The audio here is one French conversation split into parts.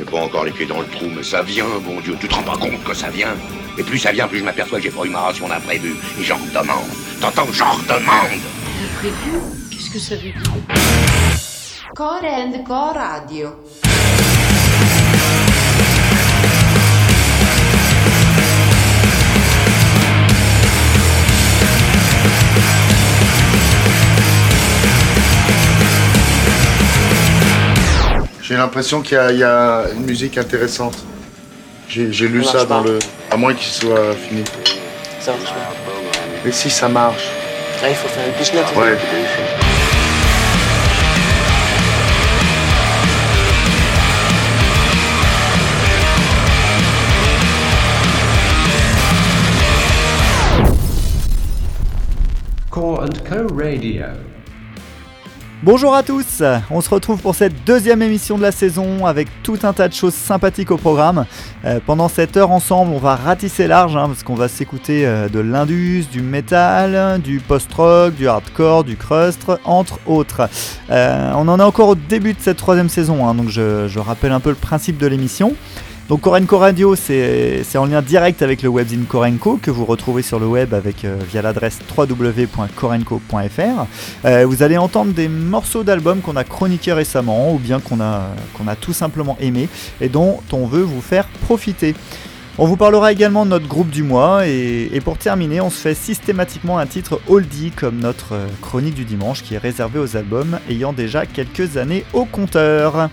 J'ai pas encore les pieds dans le trou, mais ça vient, bon Dieu. Tu te rends pas compte que ça vient? Et plus ça vient, plus je m'aperçois que j'ai pas eu ma ration d'imprévu. Et j'en redemande. T'entends? J'en redemande Imprévu? Qu'est-ce que ça veut dire? Core and Core Radio. J'ai l'impression qu'il y, a- il y a une musique intéressante. J'ai j'ai lu Ça dans pas. le. À moins qu'il soit fini. Ça marche pas. Mais si ça marche. Là, il faut faire une pitch note. Ouais. Core and Co Radio. Bonjour à tous, on se retrouve pour cette deuxième émission de la saison avec tout un tas de choses sympathiques au programme. Euh, pendant cette heure ensemble, on va ratisser large hein, parce qu'on va s'écouter euh, de l'indus, du metal, du post-rock, du hardcore, du crust, entre autres. Euh, on en est encore au début de cette troisième saison, hein, donc je, je rappelle un peu le principe de l'émission. Donc Korenko Radio, c'est en lien direct avec le webzine Korenko que vous retrouvez sur le web euh, via l'adresse www.korenko.fr. Euh, vous allez entendre des morceaux d'albums qu'on a chroniqués récemment ou bien qu'on a, tout simplement aimé et dont on veut vous faire profiter. On vous parlera également de notre groupe du mois et, et pour terminer, on se fait systématiquement un titre oldie comme notre euh, chronique du dimanche qui est réservée aux albums ayant déjà quelques années au compteur.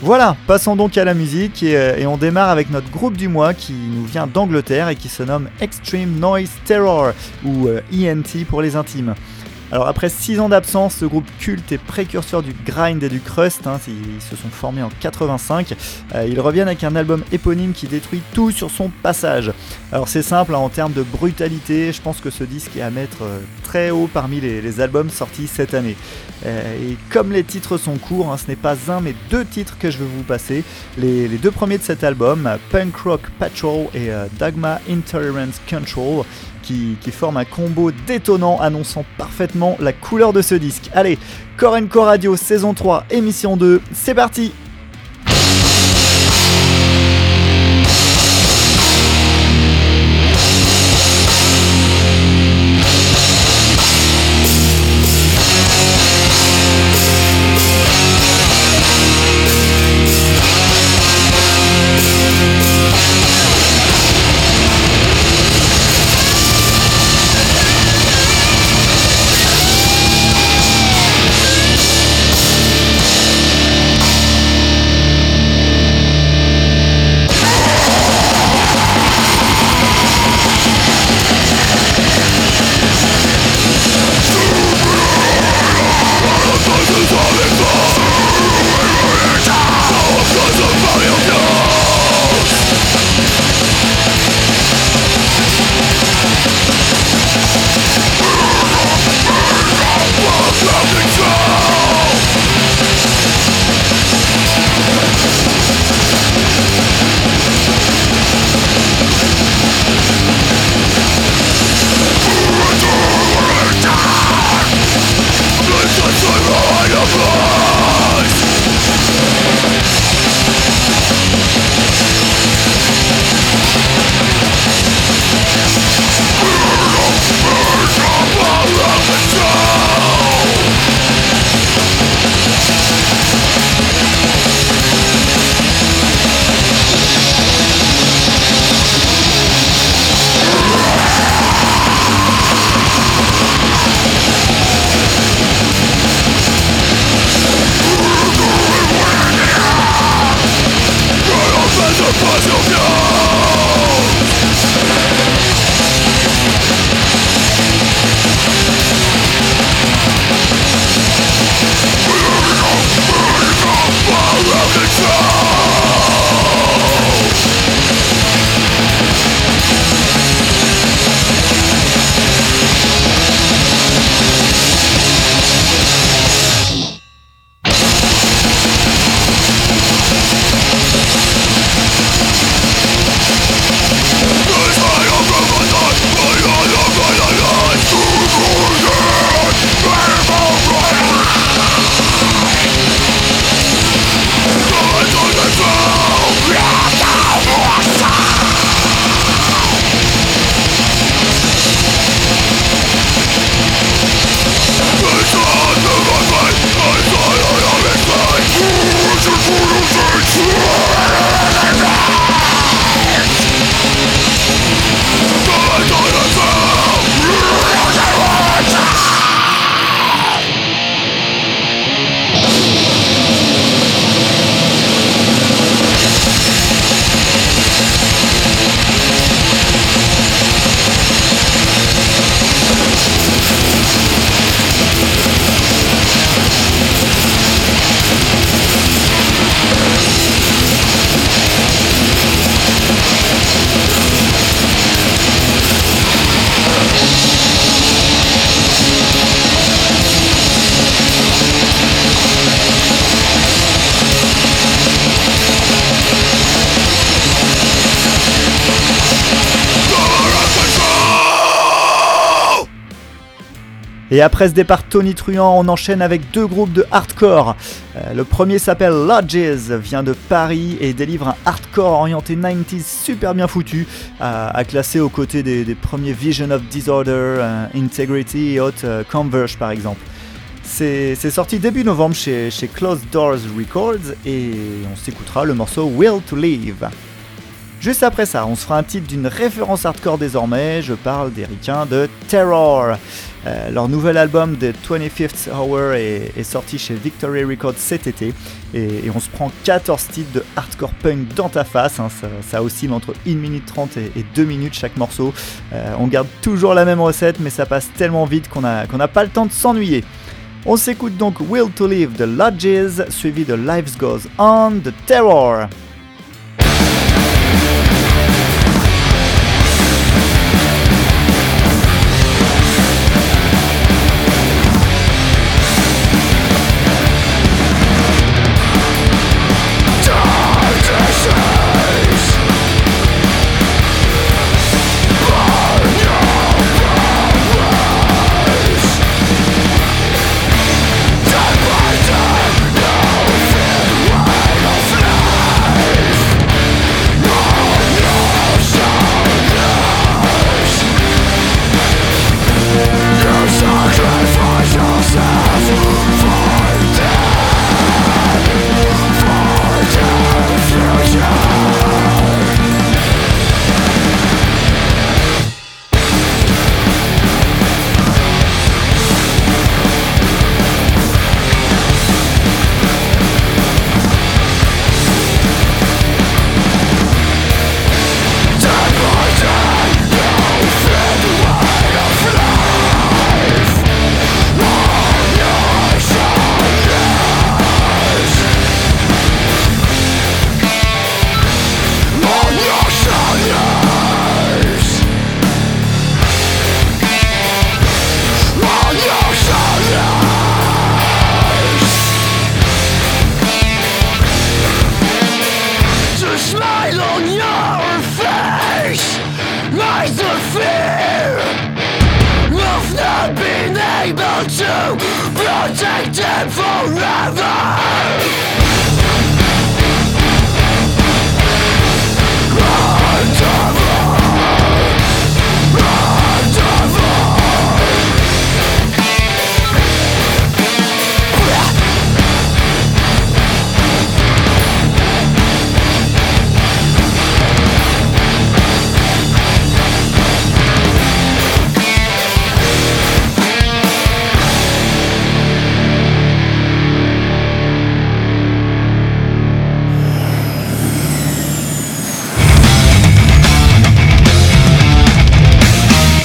Voilà, passons donc à la musique et, euh, et on démarre avec notre groupe du mois qui nous vient d'Angleterre et qui se nomme Extreme Noise Terror ou euh, ENT pour les intimes. Alors après 6 ans d'absence, ce groupe culte et précurseur du grind et du crust, hein, ils se sont formés en 85, euh, ils reviennent avec un album éponyme qui détruit tout sur son passage. Alors c'est simple, hein, en termes de brutalité, je pense que ce disque est à mettre euh, très haut parmi les, albums sortis cette année. Euh, et comme les titres sont courts, hein, ce n'est pas un mais deux titres que je vais vous passer. Les, deux premiers de cet album, Punk Rock Patrol et Dogma Intolerance Control, qui, forment un combo détonnant annonçant parfaitement la couleur de ce disque. Allez, Korenko Radio saison 3, émission 2, c'est parti Et après ce départ tonitruant, on enchaîne avec deux groupes de hardcore. Euh, le premier s'appelle Lodges, vient de Paris et délivre un hardcore orienté 90s super bien foutu, à, classer aux côtés des, premiers Vision of Disorder, euh, Integrity et euh, Converge par exemple. C'est sorti début novembre chez, chez Closed Doors Records et on s'écoutera le morceau Will to Live. Juste après ça, on se fera un titre d'une référence hardcore désormais, je parle des de Terror. Euh, leur nouvel album The 25th Hour est, sorti chez Victory Records cet été et, on se prend 14 titres de hardcore punk dans ta face, hein, ça, oscille entre 1 minute 30 et, et 2 minutes chaque morceau. Euh, on garde toujours la même recette mais ça passe tellement vite qu'on n'a pas le temps de s'ennuyer. On s'écoute donc Will to Live de Lodges suivi de Life Goes On de Terror.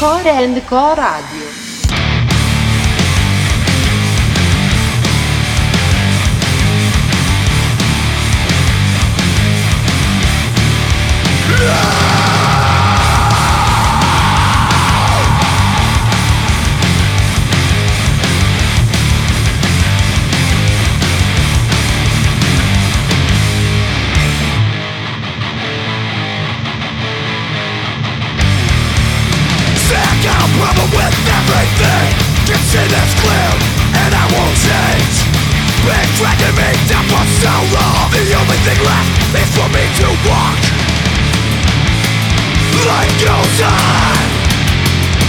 Core and Co Radio. See this clear And I won't change Been dragging me down for so long The only thing left is for me to walk. Life goes on,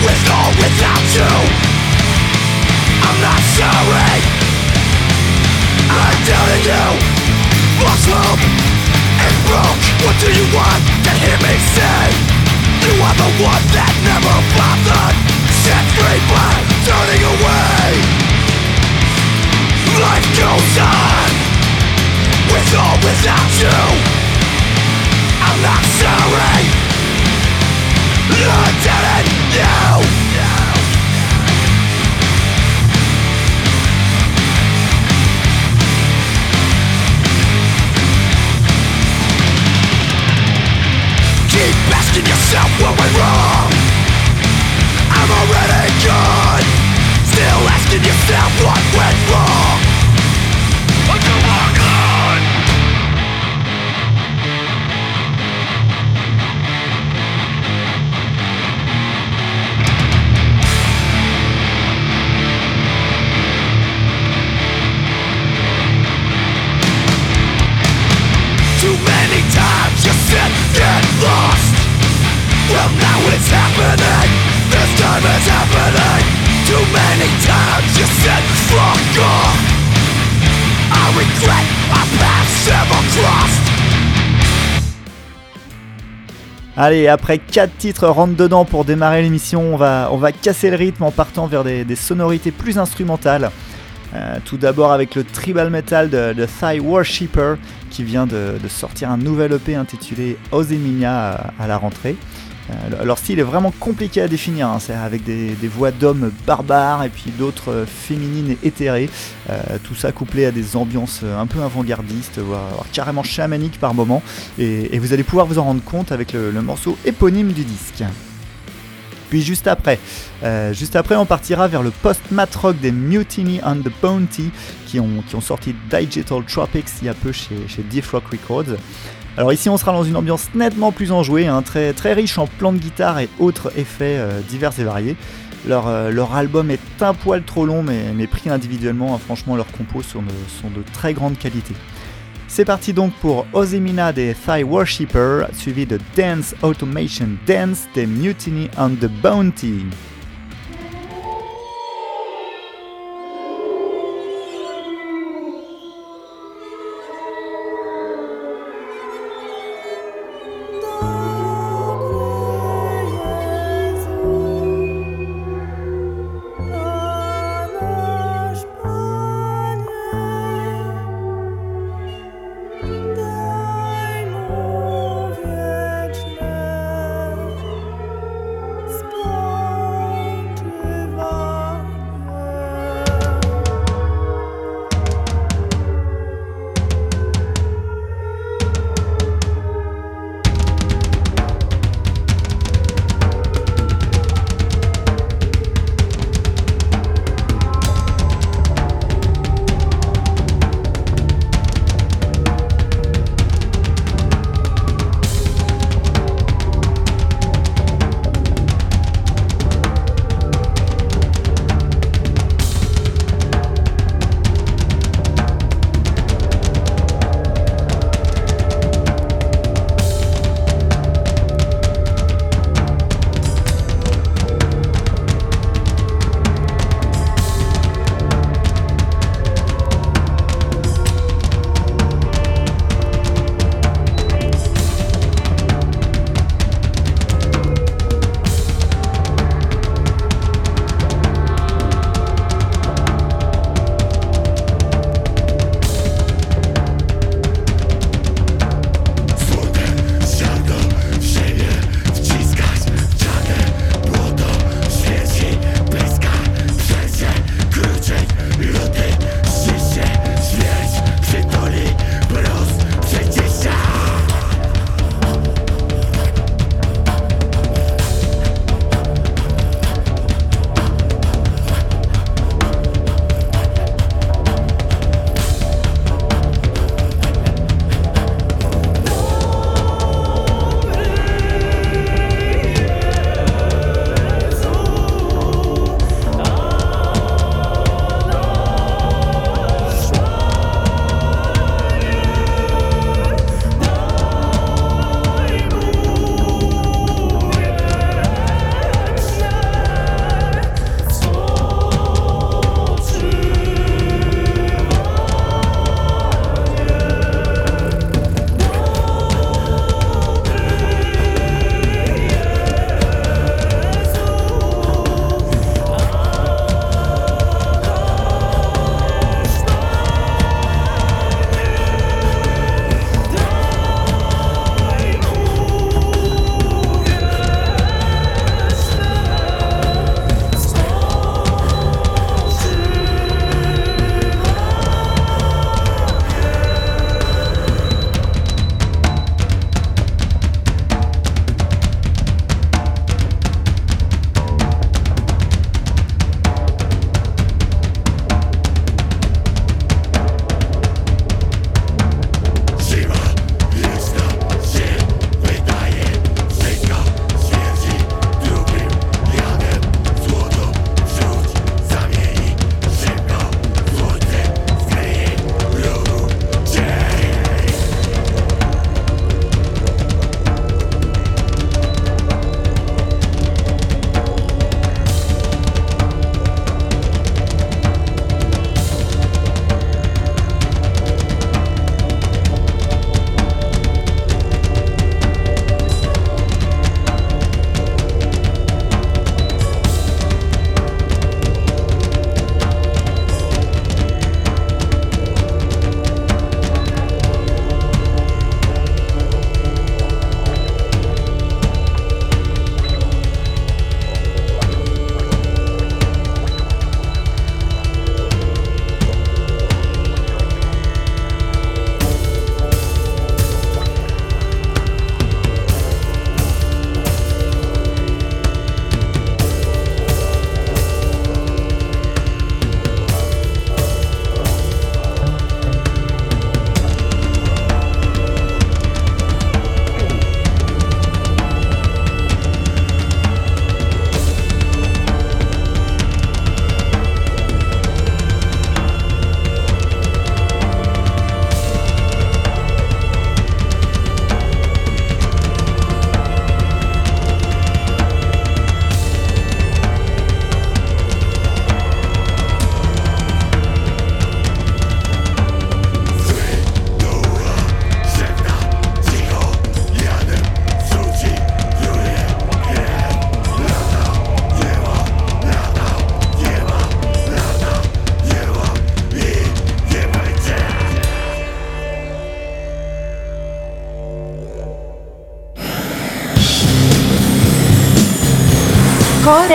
with or without you. I'm not sorry. I'm doubting you. Lost hope and broke. What do you want to hear me say? You are the one that never bothered. Set free by turning away. Life goes on, with or without you. I'm not sorry. What went wrong Too many times you said get lost. Well now it's happening. This time it's happening Allez, après 4 titres rentre dedans pour démarrer l'émission, on va, on va casser le rythme en partant vers des, sonorités plus instrumentales. Euh, tout d'abord avec le tribal metal de, de Thigh Worshipper qui vient de, sortir un nouvel EP intitulé Ozeminia à, à la rentrée. Euh, leur style est vraiment compliqué à définir, hein, c'est avec des, voix d'hommes barbares et puis d'autres euh, féminines et éthérées. Euh, tout ça couplé à des ambiances un peu avant-gardistes, voire, carrément chamaniques par moments. Et, vous allez pouvoir vous en rendre compte avec le, morceau éponyme du disque. Puis juste après, juste après, on partira vers le post-mat rock des Mutiny and the Bounty qui ont, qui ont sorti Digital Tropics il y a peu chez, chez Deep Rock Records. Alors ici, on sera dans une ambiance nettement plus enjouée, hein, très, très riche en plans de guitare et autres effets euh, divers et variés. Leur, euh, leur album est un poil trop long, mais, mais pris individuellement, hein, franchement, leurs compos sont de, sont de très grande qualité. C'est parti donc pour Ozemina des Thigh Worshipper, suivi de Dance Automation Dance des Mutiny and the Bounty.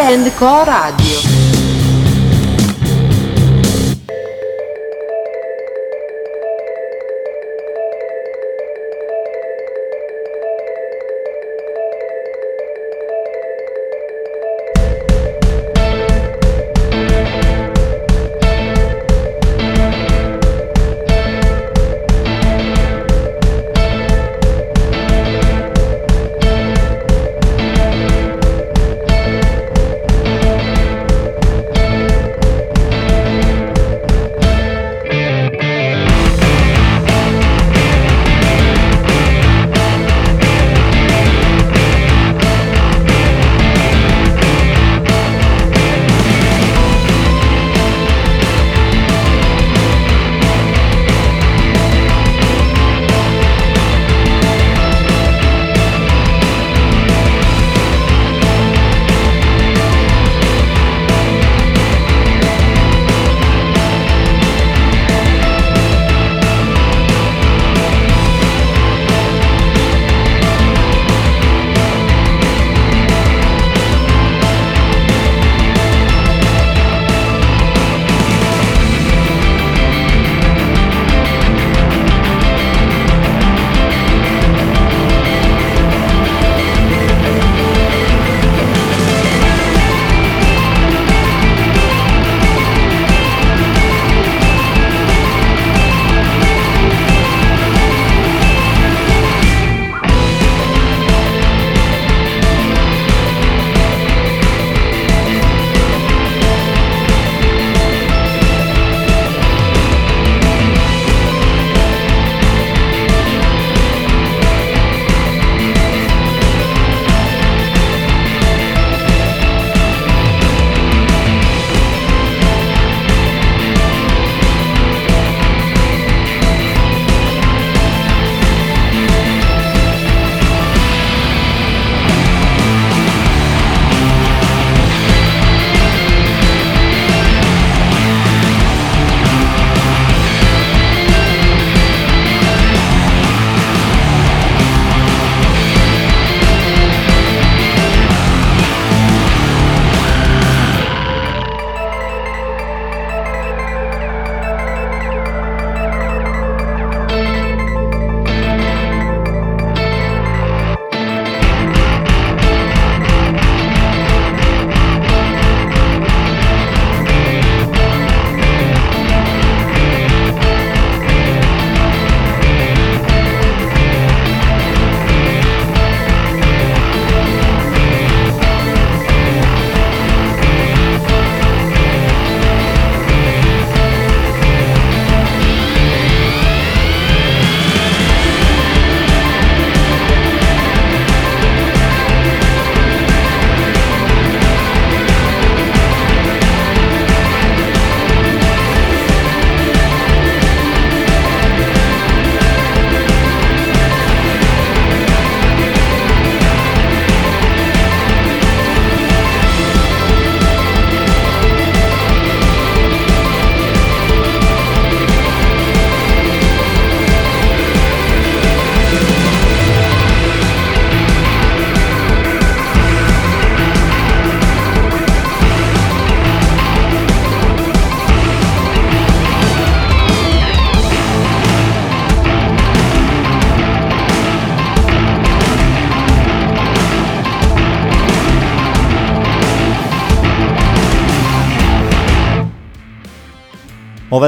And Co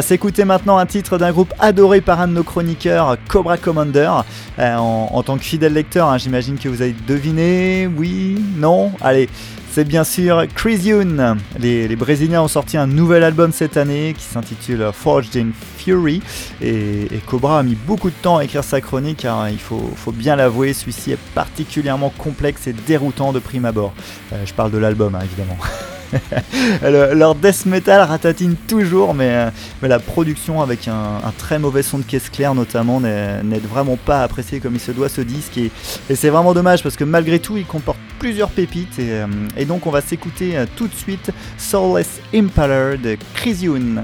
va s'écouter maintenant un titre d'un groupe adoré par un de nos chroniqueurs, Cobra Commander. Euh, en, tant que fidèle lecteur, hein, j'imagine que vous avez deviné. Oui Non Allez, c'est bien sûr Chris Youn. Les, Brésiliens ont sorti un nouvel album cette année qui s'intitule Forged in Fury. Et, Cobra a mis beaucoup de temps à écrire sa chronique car il faut, faut bien l'avouer, celui-ci est particulièrement complexe et déroutant de prime abord. Euh, je parle de l'album, hein, évidemment. Le- leur death metal ratatine toujours, mais, euh, la production avec un, très mauvais son de caisse claire notamment n'est- vraiment pas apprécié comme il se doit ce disque et, c'est vraiment dommage parce que malgré tout il comporte plusieurs pépites et, euh, donc on va s'écouter euh, tout de suite Soulless Impaler de Chris Youn.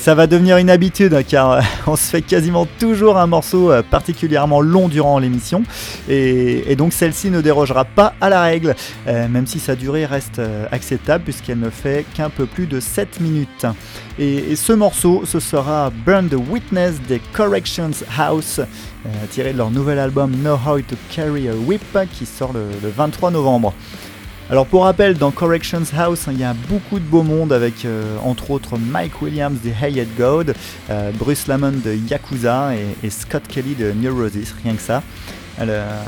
Ça va devenir une habitude hein, car euh, on se fait quasiment toujours un morceau euh, particulièrement long durant l'émission et, donc celle-ci ne dérogera pas à la règle euh, même si sa durée reste acceptable puisqu'elle ne fait qu'un peu plus de 7 minutes. Et, ce morceau ce sera Burn the Witness des Corrections House tiré de leur nouvel album Know How to Carry a Whip qui sort le 23 novembre. Alors pour rappel, dans Corrections House, hein, il y a beaucoup de beau monde avec euh, entre autres Mike Williams de Hey God, euh, Bruce Lamont de Yakuza et, et Scott Kelly de Neurosis, rien que ça. Euh,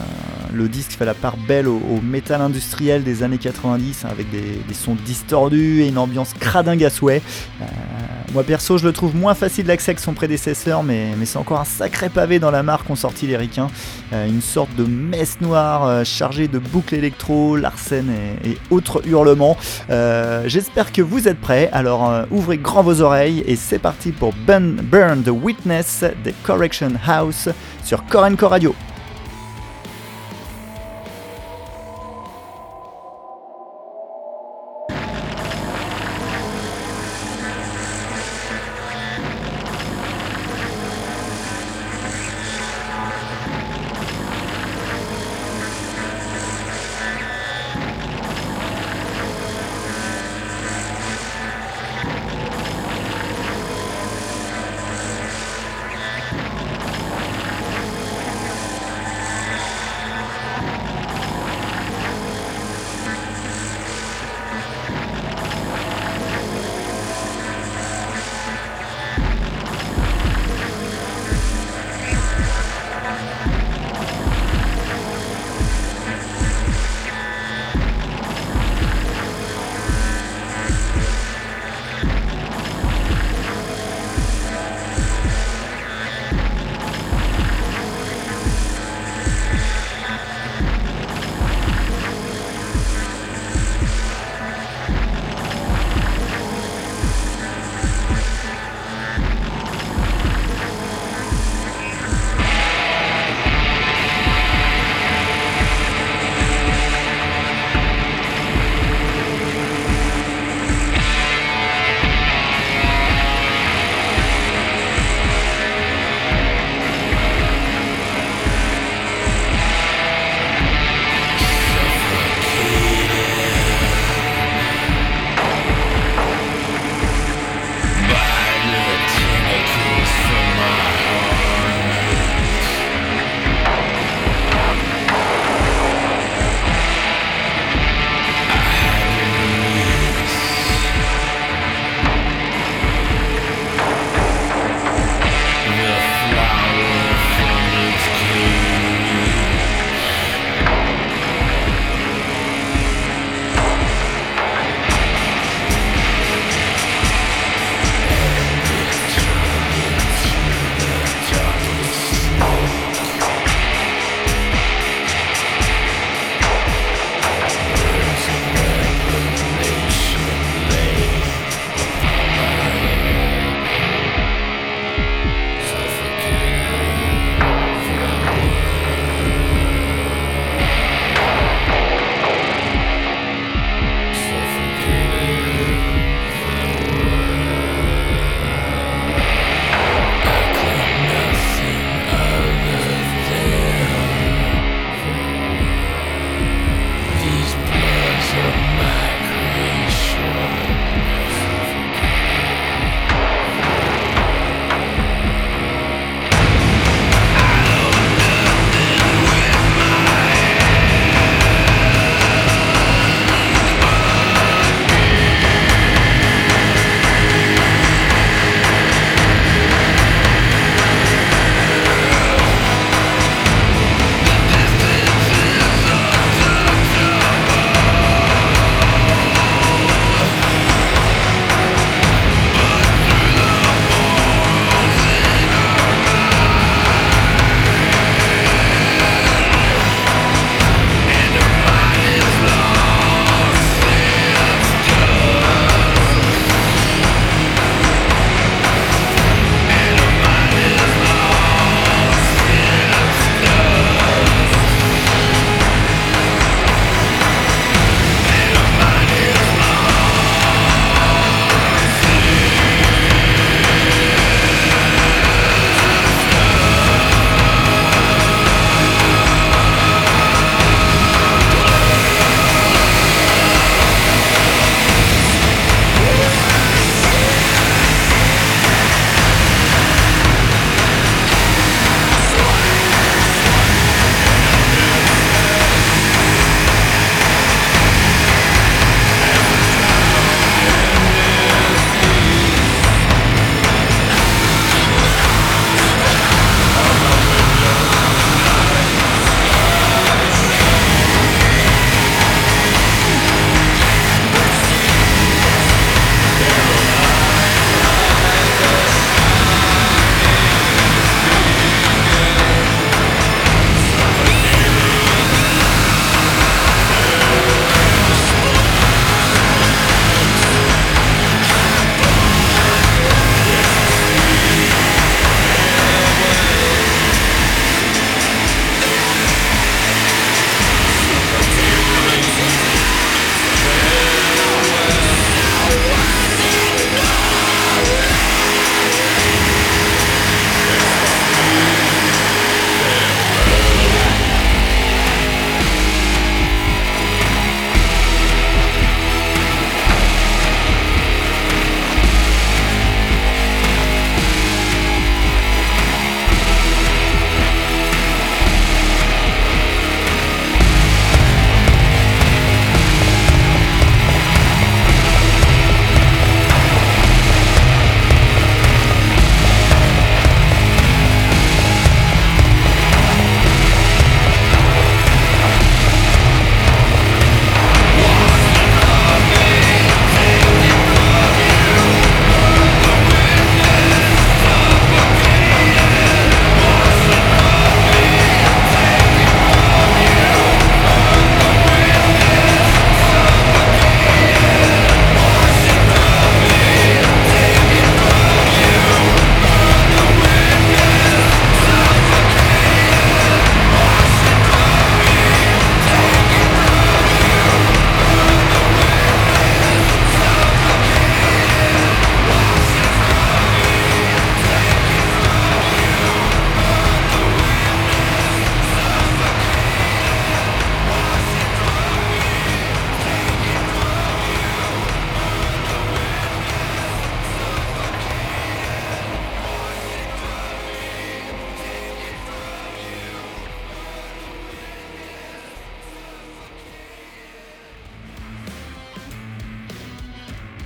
le disque fait la part belle au, métal industriel des années 90 hein, avec des, sons distordus et une ambiance cradingue à souhait. Euh, moi perso je le trouve moins facile d'accès que son prédécesseur mais, c'est encore un sacré pavé dans la marque qu'ont sorti les ricains. Euh, une sorte de messe noire euh, chargée de boucles électro, larsen et, autres hurlements. J'espère que vous êtes prêts, alors ouvrez grand vos oreilles et c'est parti pour Burn, Burn the Witness des Correction House sur Core Radio.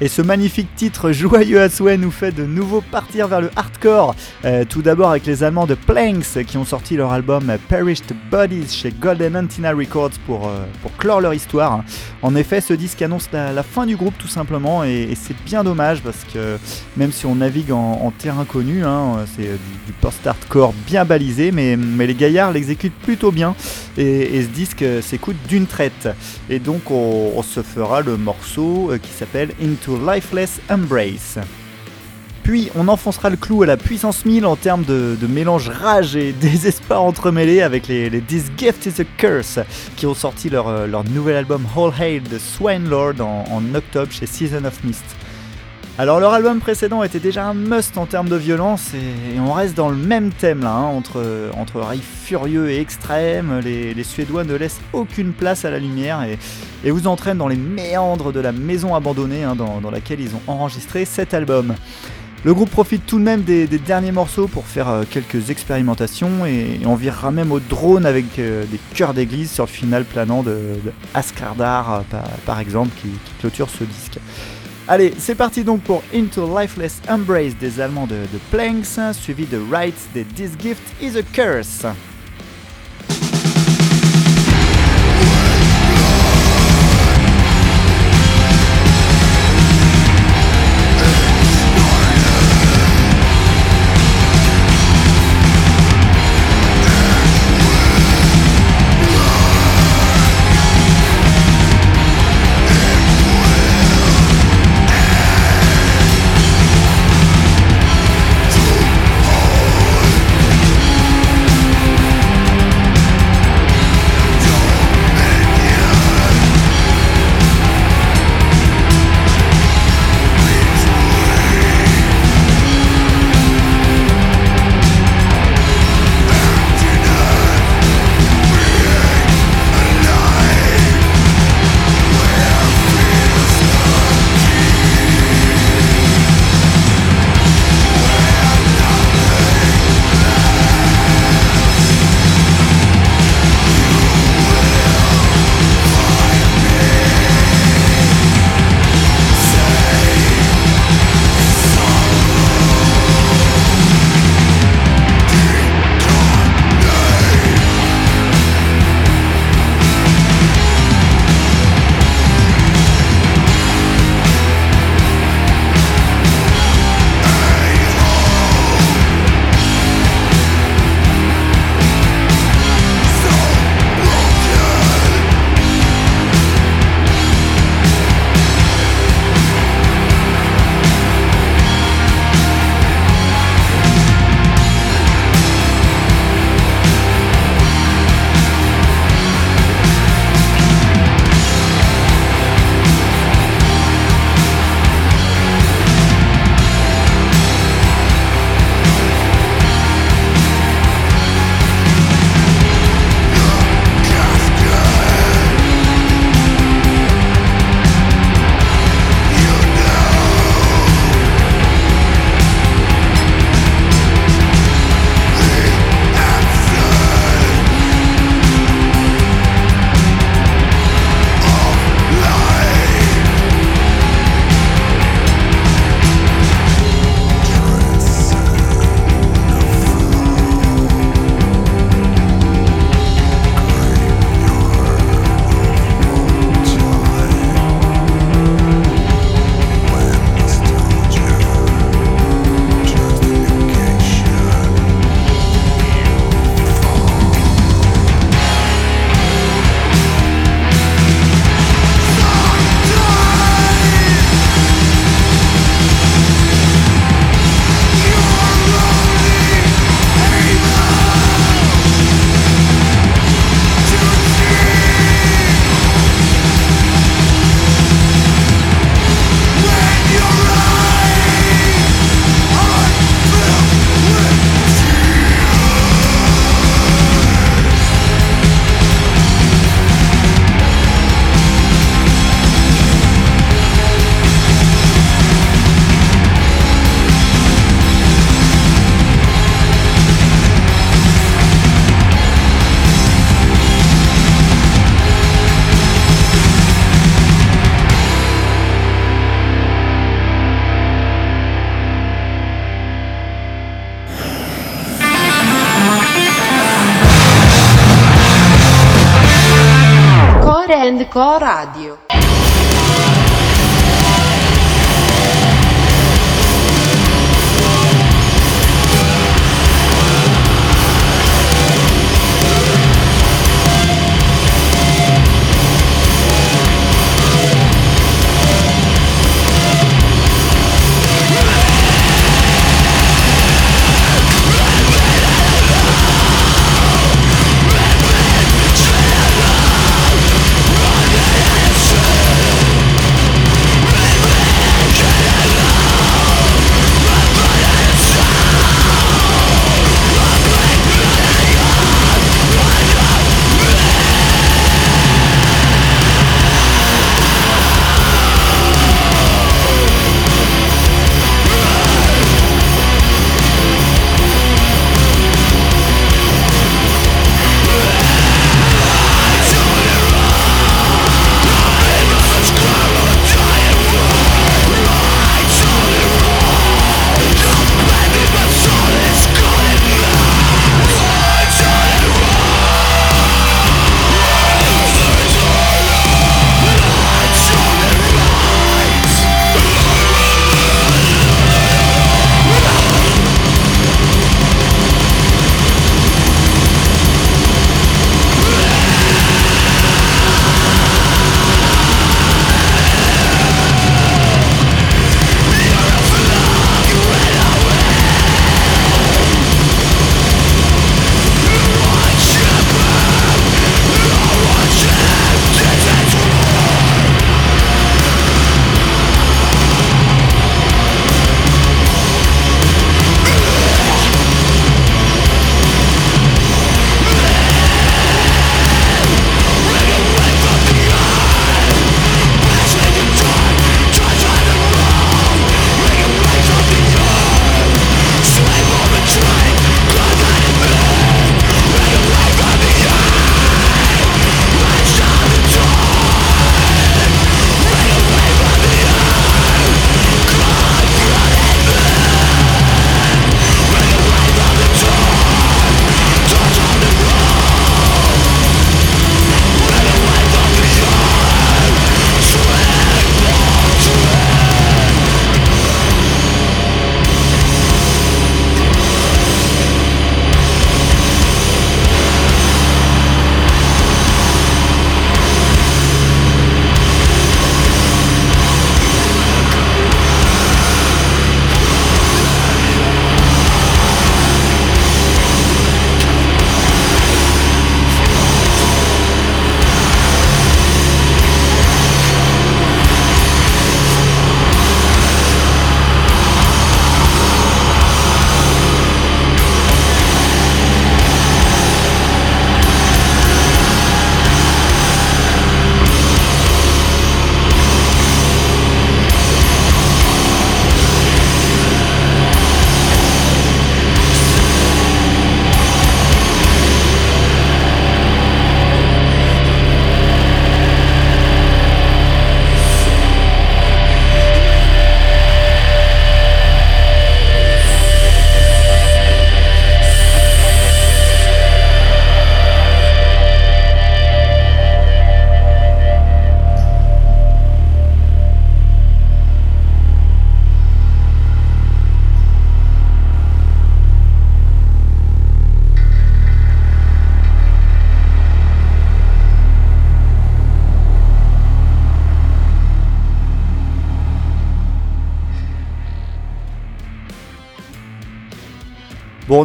Et ce magnifique titre joyeux à souhait nous fait de nouveau partir vers le hardcore. Euh, tout d'abord avec les Allemands de Planks qui ont sorti leur album Perished Bodies chez Golden Antenna Records pour, euh, pour leur histoire. En effet, ce disque annonce la, fin du groupe tout simplement et, c'est bien dommage parce que même si on navigue en, terrain connu, hein, c'est du, post-hardcore bien balisé, mais, les gaillards l'exécutent plutôt bien et, ce disque euh, s'écoute d'une traite. Et donc on, on se fera le morceau euh, qui s'appelle Into Lifeless Embrace. Puis on enfoncera le clou à la puissance 1000 en termes de, mélange rage et désespoir entremêlés avec les, les This Gift is a Curse qui ont sorti leur, euh, nouvel album All Hail de Swine Lord en, octobre chez Season of Mist. Alors leur album précédent était déjà un must en termes de violence et, on reste dans le même thème là, hein, entre, entre furieux et extrêmes, les, Suédois ne laissent aucune place à la lumière et, vous entraînent dans les méandres de la maison abandonnée hein, dans laquelle ils ont enregistré cet album. Le groupe profite tout de même des, derniers morceaux pour faire euh, quelques expérimentations et, on virera même au drone avec euh, des chœurs d'église sur le final planant de, de euh, par, exemple qui, clôture ce disque. Allez, c'est parti donc pour Into Lifeless Embrace des Allemands de, de Planks, suivi de Rights des This Gift is a Curse.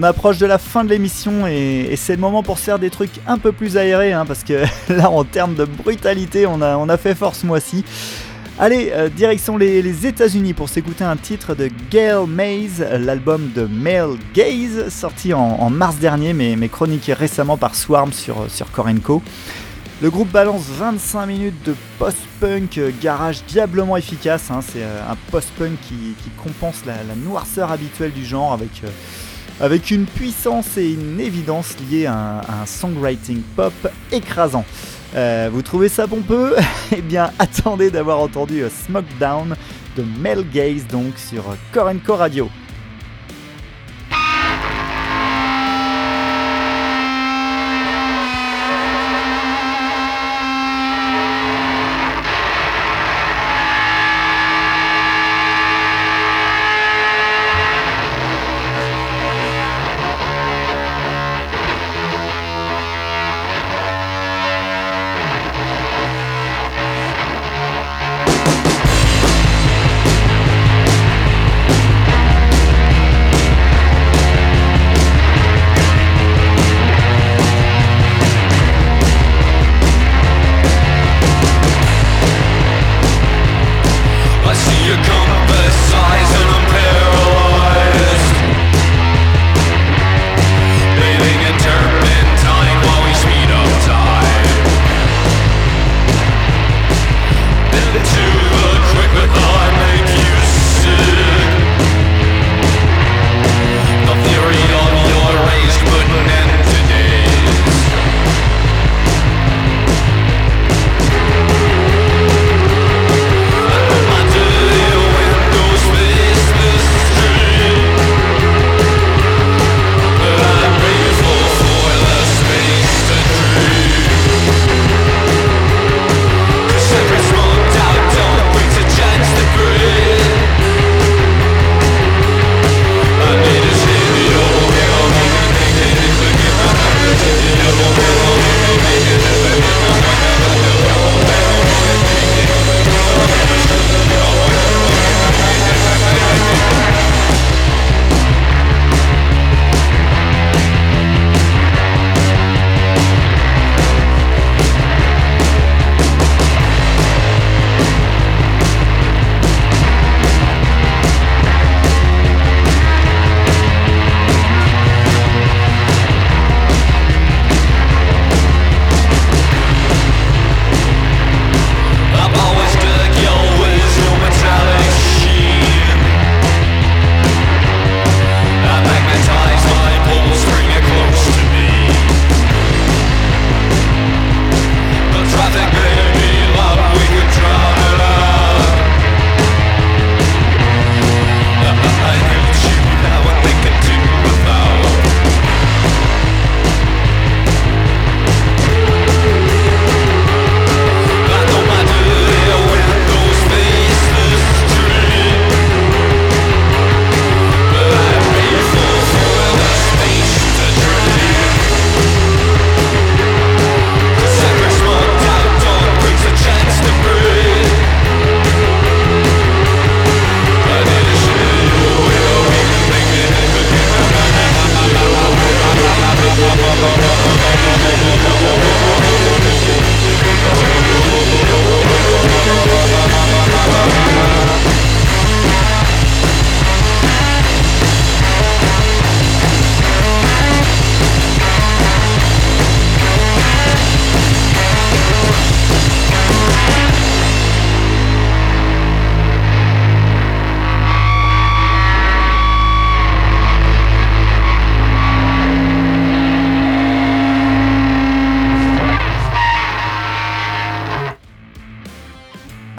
On approche de la fin de l'émission et, c'est le moment pour faire des trucs un peu plus aérés, hein, parce que là, en termes de brutalité, on a, fait force ce mois-ci. Allez, euh, direction les, États-Unis pour s'écouter un titre de Gail Mays, l'album de Male Gaze, sorti en, mars dernier, mais, chroniqué récemment par Swarm sur, sur. Le groupe balance 25 minutes de post-punk euh, garage diablement efficace. hein. C'est euh, un post-punk qui, compense la, noirceur habituelle du genre avec, avec une puissance et une évidence liées à un, songwriting pop écrasant. Euh, vous trouvez ça pompeux? Eh bien, attendez d'avoir entendu euh, Smoke Down de Mel Gaze donc sur euh, Korenko Radio.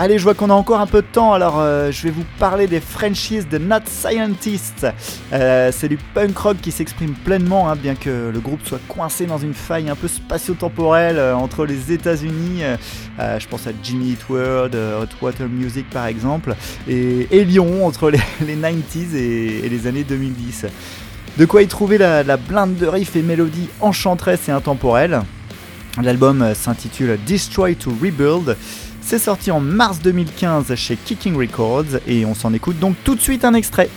Allez, je vois qu'on a encore un peu de temps, alors euh, je vais vous parler des Frenchies de Not Scientists. Euh, c'est du punk rock qui s'exprime pleinement, hein, bien que le groupe soit coincé dans une faille un peu spatio-temporelle euh, entre les États-Unis, je pense à Jimmy Eat World, Hot Water Music par exemple, et, Lyon entre les, les 90s et, les années 2010. De quoi y trouver la, la blinde de riffs et mélodies enchanteresses et intemporelles. L'album s'intitule Destroy to Rebuild. C'est sorti en mars 2015 chez Kicking Records et on s'en écoute donc tout de suite un extrait.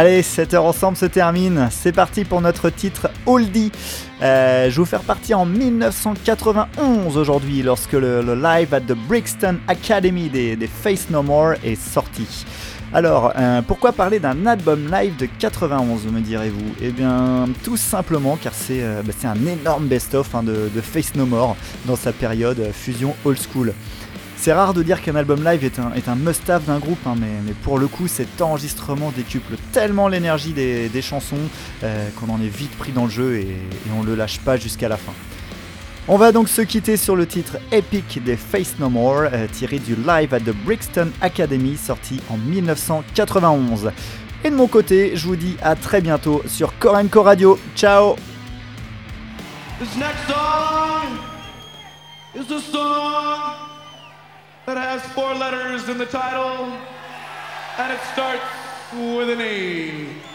Allez, 7 heures ensemble se termine. C'est parti pour notre titre Oldie. Euh, je vais vous faire partir en 1991 aujourd'hui, lorsque le, live at the Brixton Academy des, Face No More est sorti. Alors, euh, pourquoi parler d'un album live de 91, me direz-vous? Eh bien, tout simplement car c'est euh, bah, un énorme best-of hein, de, de Face No More dans sa période fusion old school. C'est rare de dire qu'un album live est un, must-have d'un groupe, hein, mais, pour le coup, cet enregistrement décuple tellement l'énergie des, chansons euh, qu'on en est vite pris dans le jeu et, et on le lâche pas jusqu'à la fin. On va donc se quitter sur le titre Epic des Face No More, euh, tiré du live at the Brixton Academy, sorti en 1991. Et de mon côté, je vous dis à très bientôt sur Corenco Radio. Ciao that has four letters in the title, and it starts with an E.